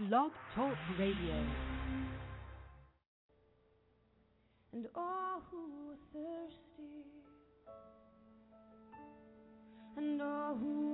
Blog Talk Radio. And all who are thirsty, and all who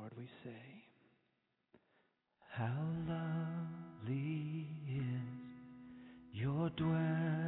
Lord, we say, How lovely is your dwelling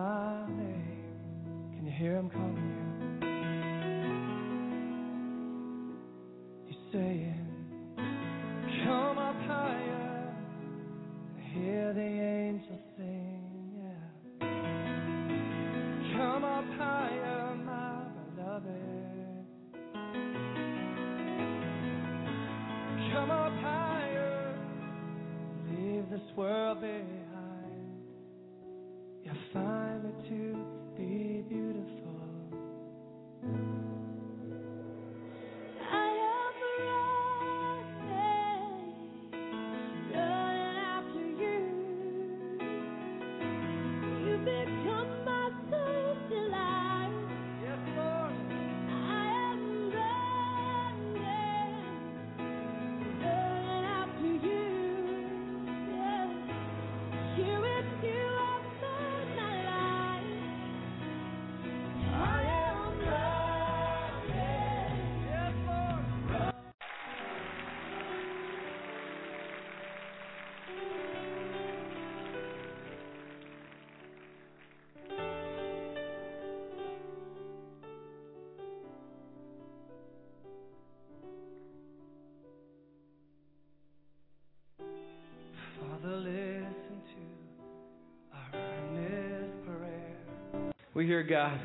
my name. Can you hear him calling you? We're here, God,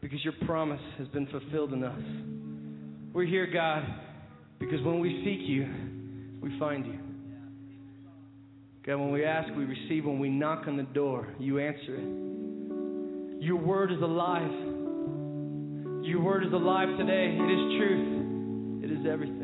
because your promise has been fulfilled in us. We're here, God, because when we seek you, we find you. God, when we ask, we receive. When we knock on the door, you answer it. Your word is alive. Your word is alive today. It is truth, it is everything.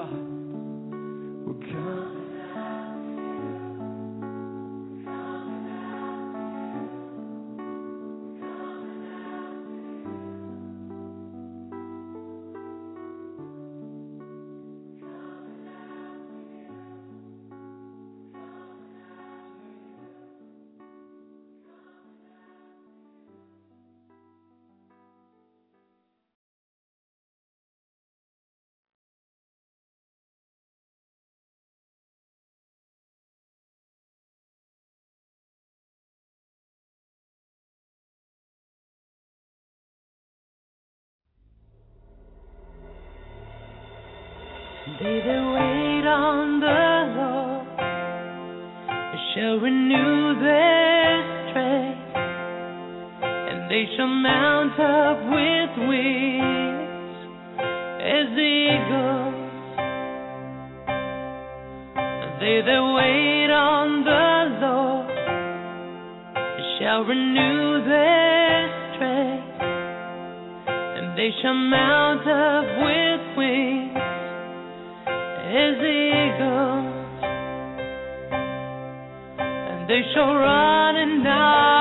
God will come. They that wait on the Lord shall renew their strength, and they shall mount up with wings as the eagles. They that wait on the Lord shall renew their strength, and they shall mount up with wings as eagles, and they shall run and die.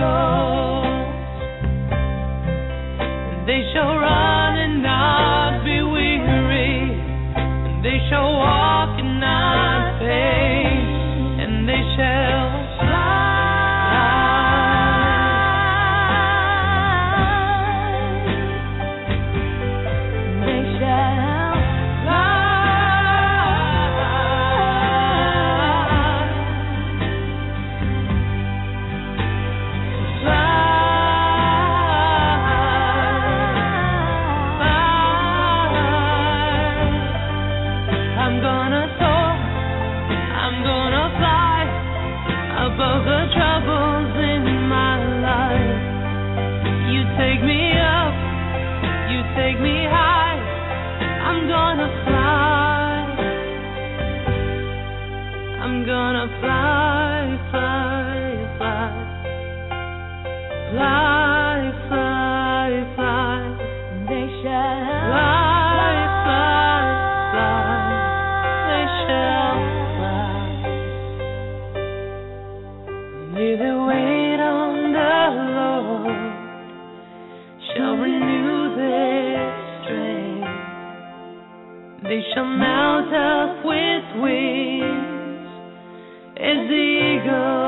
go. They shall mount up with wings as eagles.